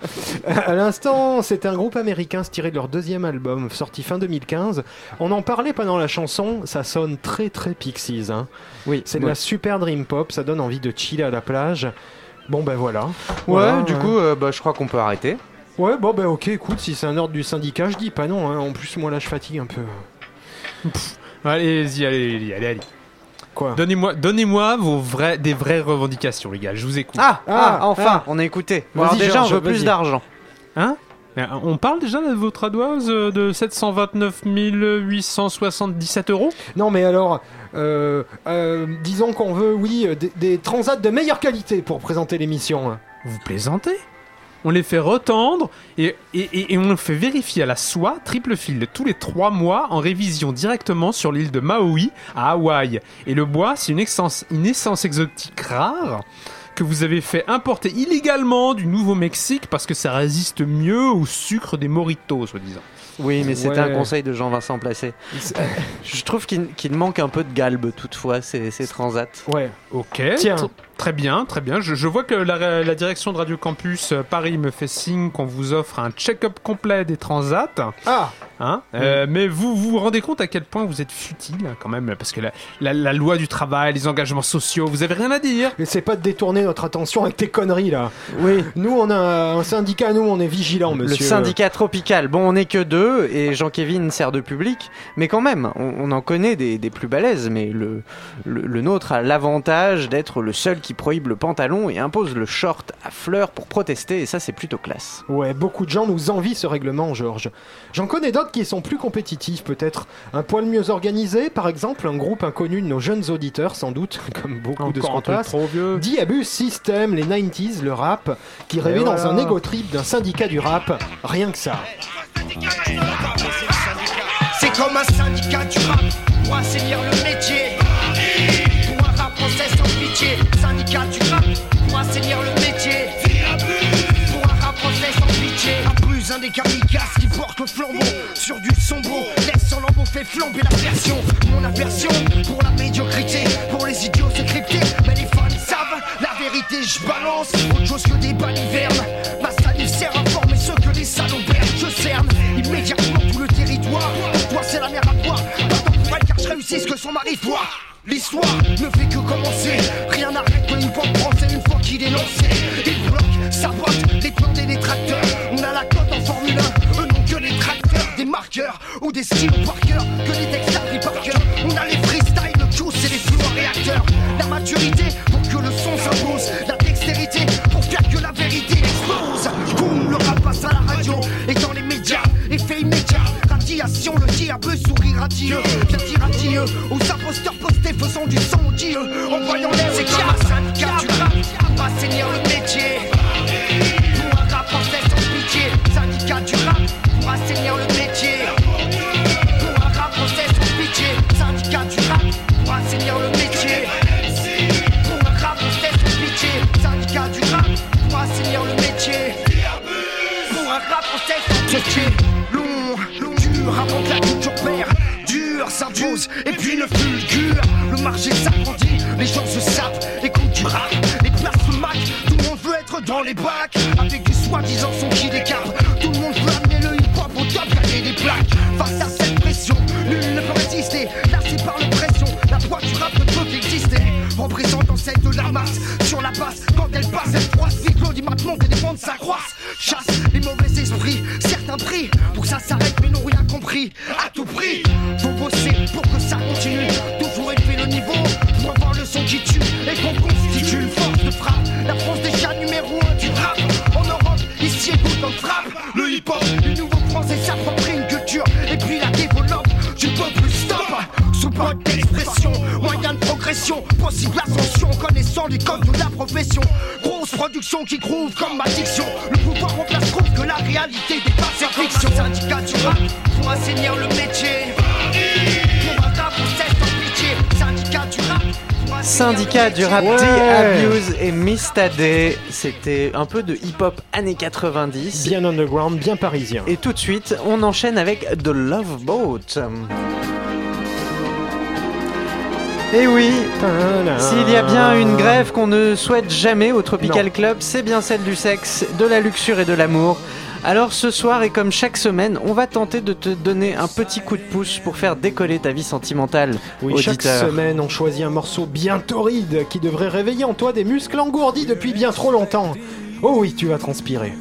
à l'instant, c'est un groupe américain tiré de leur deuxième album, sorti fin 2015. On en parlait pendant la chanson, ça sonne très très Pixies. hein. Oui, C'est de ouais. la super dream pop, ça donne envie de chiller à la plage. Bon ben voilà. Ouais, Voilà, du coup, euh, bah, je crois qu'on peut arrêter. Ouais, bon ben ok, écoute, si c'est un ordre du syndicat, je dis pas non. hein. En plus, moi là, je fatigue un peu. Allez-y, allez, allez, allez. allez. Quoi Donnez-moi, donnez-moi vos vrais, des vraies revendications, les gars. Je vous écoute. Ah, ah, Ah, enfin, ah. on a écouté. Bon, Vas-y, alors déjà, on veut plus d'argent. Hein? Euh, On parle déjà de votre AdWords euh, de 729 877 euros? Non, mais alors, euh, euh, disons qu'on veut, oui, euh, des, transats de meilleure qualité pour présenter l'émission. Vous plaisantez? On les fait retendre et, on fait vérifier à la soie triple fil tous les trois mois en révision directement sur l'île de Maui à Hawaï. Et le bois, c'est une essence, une essence exotique rare que vous avez fait importer illégalement du Nouveau-Mexique parce que ça résiste mieux au sucre des moritos, soi-disant. Oui, mais c'était Ouais. un conseil de Jean-Vincent Placé. Je trouve qu'il qu'il manque un peu de galbe, toutefois, ces, ces transats. Ouais. Ok. Tiens. Tr- Très bien, très bien. Je, je vois que la, la direction de Radio Campus euh, Paris me fait signe qu'on vous offre un check-up complet des transats. Ah Hein Euh, mais vous vous vous rendez compte à quel point vous êtes futile quand même parce que la, la- la loi du travail, les engagements sociaux, vous avez rien à dire. Mais c'est pas de détourner notre attention avec tes conneries là. Oui. Nous, on a un syndicat, nous, on est vigilants, monsieur. Le syndicat tropical. Bon, on n'est que deux et Jean-Kévin sert de public, mais quand même, on, on en connaît des, des plus balèzes, mais le, le, le nôtre a l'avantage d'être le seul qui prohibe le pantalon et impose le short à fleurs pour protester, et ça, c'est plutôt classe. Ouais, beaucoup de gens nous envient ce règlement, Georges. J'en connais d'autres qui sont plus compétitifs, peut-être un poil mieux organisés, par exemple un groupe inconnu de nos jeunes auditeurs, sans doute, comme beaucoup de ce qu'on passe. trop vieux. Diabus System, les 90s, le rap, qui rêvait dans un égo trip d'un syndicat du rap, rien que ça. C'est comme un syndicat du rap pour assainir le métier. Pitié. Syndicat du rap pour assainir le métier. Pour un rap sans pitié. Plus un des kamikazes qui porte le flambeau sur du sombre. Laisse son lambeau fait flamber la version. Mon aversion pour la médiocrité. Pour les idiots c'est crypté. Mais les fans savent la vérité. Je balance autre chose que des balivernes. Ma salive sert à former ceux que les perdent. Je cerne immédiatement tout le territoire. Toi c'est la mer à boire. Pas tant pour car je réussis ce que son mari voit. L'histoire ne fait que commencer. Rien n'arrête le hip-hop français une fois qu'il est lancé. Il bloque, sabote les plans des détracteurs. On a la cote en Formule 1. Eux n'ont que les tracteurs, des marqueurs ou des styles par. Que des textes appris par cœur. On a les freestyles, le juice et les flots réacteurs. La maturité pour que le son s'impose. La dextérité pour faire que la vérité explose. Boum, le rap passe à la radio et dans les médias. Effet immédiat, radiation, le diable sourit radieux. Bien dire adieu aux imposteurs du son dieu. En voyant l'air, c'est du rap. pour Assainir le métier? Pour un rap français sans pitié. Syndicat du rap pour assainir le métier. Pour un rap français sans pitié. Syndicat du rap pour assainir le métier. Pour un rap français sans pitié. Syndicat du rap pour assainir le métier. Pour un rap français sans pitié. Long, long, dur avant que la culture perd. Dur s'impose et puis le fulgure. Marché s'agrandit, les gens se sapent, écoutent du rap. Les places se maquent, tout le monde veut être dans les bacs. Avec du soi-disant son qui décape. Tout le monde veut amener le hip-hop au top, gagner des plaques. Face à cette pression, nul ne peut résister. Lassé par l'oppression, la voix du rap ne peut qu'exister. Représentant celle de la masse, sur la passe, quand elle passe, elle froisse. Vite l'audimatement que des bandes s'accroissent. Chasse les codes de la profession. Grosse production qui groove comme ma diction. Le pouvoir remplace trouve que la réalité dépasse la fiction. Syndicat du rap pour assainir le métier. Pour un rap français sans pitié. Syndicat du rap pour Syndicat du rap Ouais. D-Abuse et Mistadé. C'était un peu de hip-hop années 90. Bien underground, bien parisien. Et tout de suite, on enchaîne avec The Love Boat. Et oui, s'il y a bien une grève qu'on ne souhaite jamais au Tropical Non. Club, c'est bien celle du sexe, de la luxure et de l'amour. Alors ce soir et comme chaque semaine, on va tenter de te donner un petit coup de pouce pour faire décoller ta vie sentimentale. Oui, chaque semaine, on choisit un morceau bien torride qui devrait réveiller en toi des muscles engourdis depuis bien trop longtemps. Oh oui, tu vas transpirer.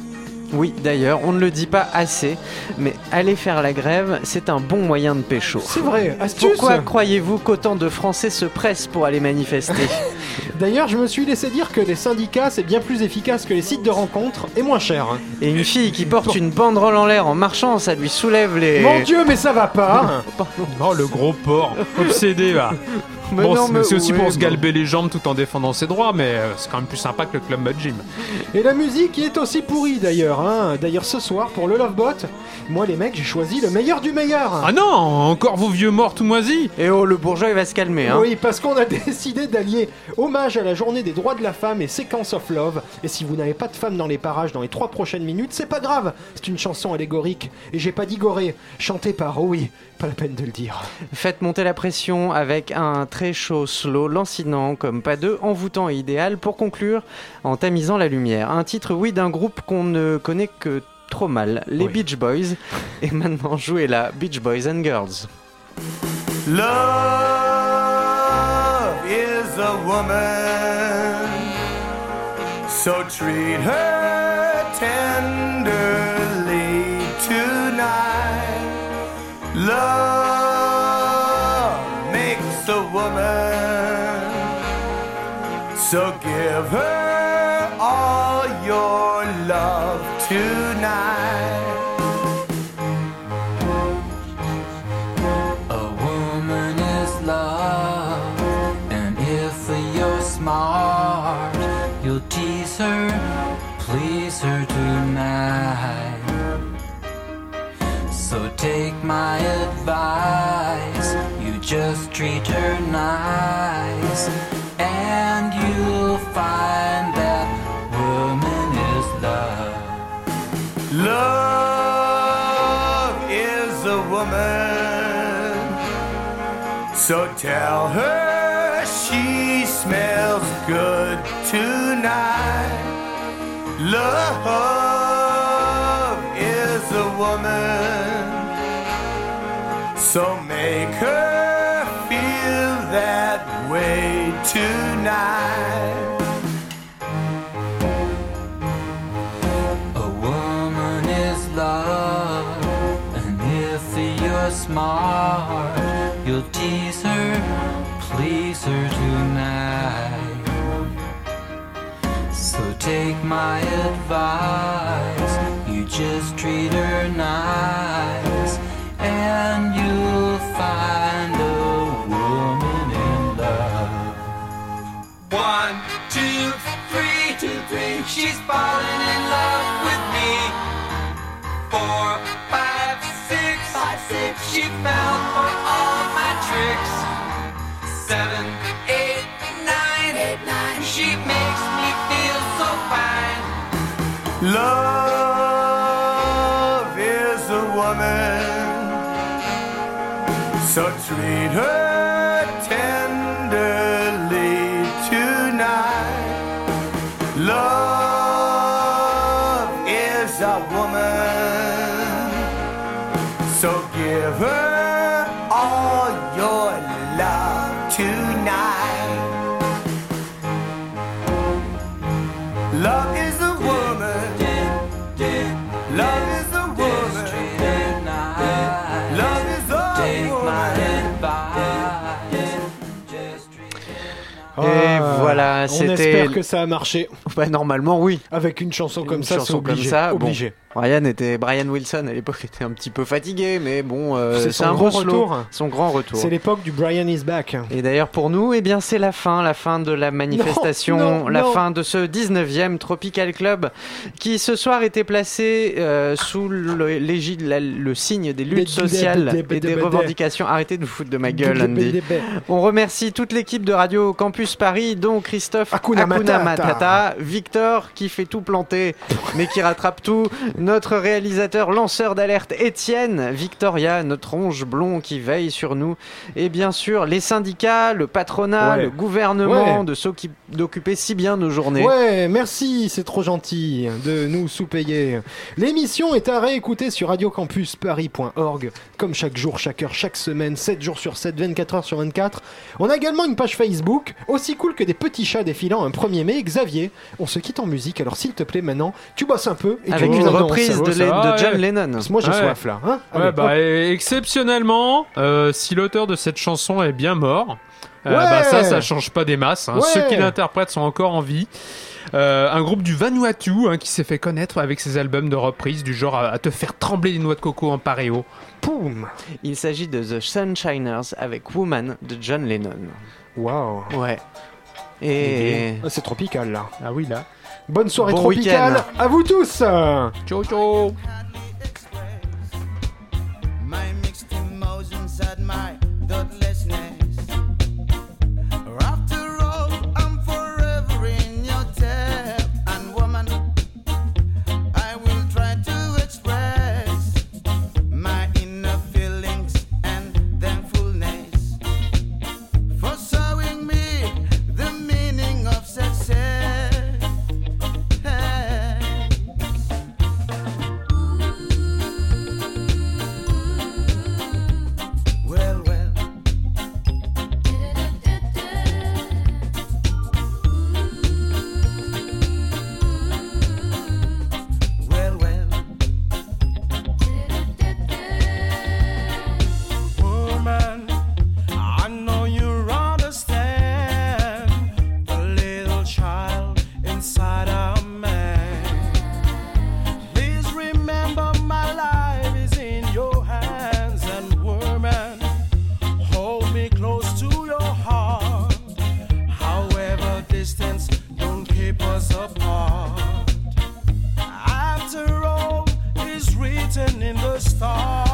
Oui, d'ailleurs, on ne le dit pas assez, mais aller faire la grève, c'est un bon moyen de pécho. C'est vrai, astuce Pourquoi croyez-vous qu'autant de Français se pressent pour aller manifester D'ailleurs, je me suis laissé dire que les syndicats, c'est bien plus efficace que les sites de rencontres et moins cher. Et une fille qui porte une banderole en l'air en marchant, ça lui soulève les... Mon dieu, mais ça va pas Oh, le gros porc, obsédé là. Mais bon, non, c'est- mais c'est aussi pour se bon. galber les jambes tout en défendant ses droits, mais euh, c'est quand même plus sympa que le Club Mud Gym. Et la musique y est aussi pourrie d'ailleurs. Hein. D'ailleurs, ce soir, pour le Lovebot, moi les mecs, j'ai choisi le meilleur du meilleur. Ah non, encore vos vieux morts tout moisis Et oh, le bourgeois, il va se calmer, hein. Oui, parce qu'on a décidé d'allier hommage à la journée des droits de la femme et séquence of love. Et si vous n'avez pas de femme dans les parages dans les trois prochaines minutes, c'est pas grave. C'est une chanson allégorique. Et j'ai pas dit goré. Chantée par, oh oui, pas la peine de le dire. Faites monter la pression avec un très chaud slow, lancinant comme pas deux, envoûtant et idéal pour conclure en tamisant la lumière. Un titre, oui, d'un groupe qu'on ne connaît que trop mal, les Oui. Beach Boys. Et maintenant, jouez la Beach Boys and Girls. Love is a woman, so treat her so give her all your love tonight. A woman is love, and if you're smart, you'll tease her, please her tonight. So take my advice, you just treat her nice, find that woman is love. Love is a woman. So tell her she smells good tonight. Love is a woman. So make her feel that way tonight. Smart, you'll tease her, please her tonight. So take my advice, you just treat her nice, and you'll find a woman in love. One, two, three, two, three. She's falling in love with me. Four, for all my tricks. Seven on espère que ça a marché. Bah, normalement, oui. Avec une chanson comme Une ça, c'est chanson comme obligé. ça, bon. obligé. Brian était Brian Wilson à l'époque était un petit peu fatigué, mais bon, euh, C'est un grand slow, retour. son grand retour. C'est l'époque du Brian is back. Et d'ailleurs pour nous, eh bien c'est la fin, la fin de la manifestation, non, la non. fin de ce 19e Tropical Club qui ce soir était placé euh, sous l'égide- le signe des luttes sociales et des- revendications. Arrêtez de vous foutre de ma gueule, Andy. On remercie toute l'équipe de Radio Campus Paris, dont Christophe Matata. Matata, Victor qui fait tout planter, mais qui rattrape tout, notre réalisateur lanceur d'alerte Étienne, Victoria, notre onge blond qui veille sur nous, et bien sûr les syndicats, le patronat, Ouais. le gouvernement, Ouais. de s'occup- d'occuper si bien nos journées. Ouais, merci, c'est trop gentil de nous sous-payer. L'émission est à réécouter sur radiocampusparis.org, comme chaque jour, chaque heure, chaque semaine, 7 jours sur 7, 24 heures sur 24. On a également une page Facebook, aussi cool que des petits chats défilant un 1er mai. Xavier, on se quitte en musique, alors s'il te plaît, maintenant, tu bosses un peu. Et Avec tu une. Reprise de, ça de John ouais. Lennon. Parce que Moi j'ai Ouais. soif là. Hein Ouais, bah, exceptionnellement, euh, si l'auteur de cette chanson est bien mort, euh, bah, ça, ça change pas des masses. hein. Ouais. Ceux qui l'interprètent sont encore en vie. Euh, un groupe du Vanuatu hein, qui s'est fait connaître avec ses albums de reprise du genre à, à te faire trembler les noix de coco en paréo. Poum Il s'agit de The Sunshiners avec Woman de John Lennon. Waouh Ouais. Et... Ah, C'est tropical là. Ah oui là. Bonne soirée tropicale à vous tous. Ciao ciao. us apart. After all is written in the stars.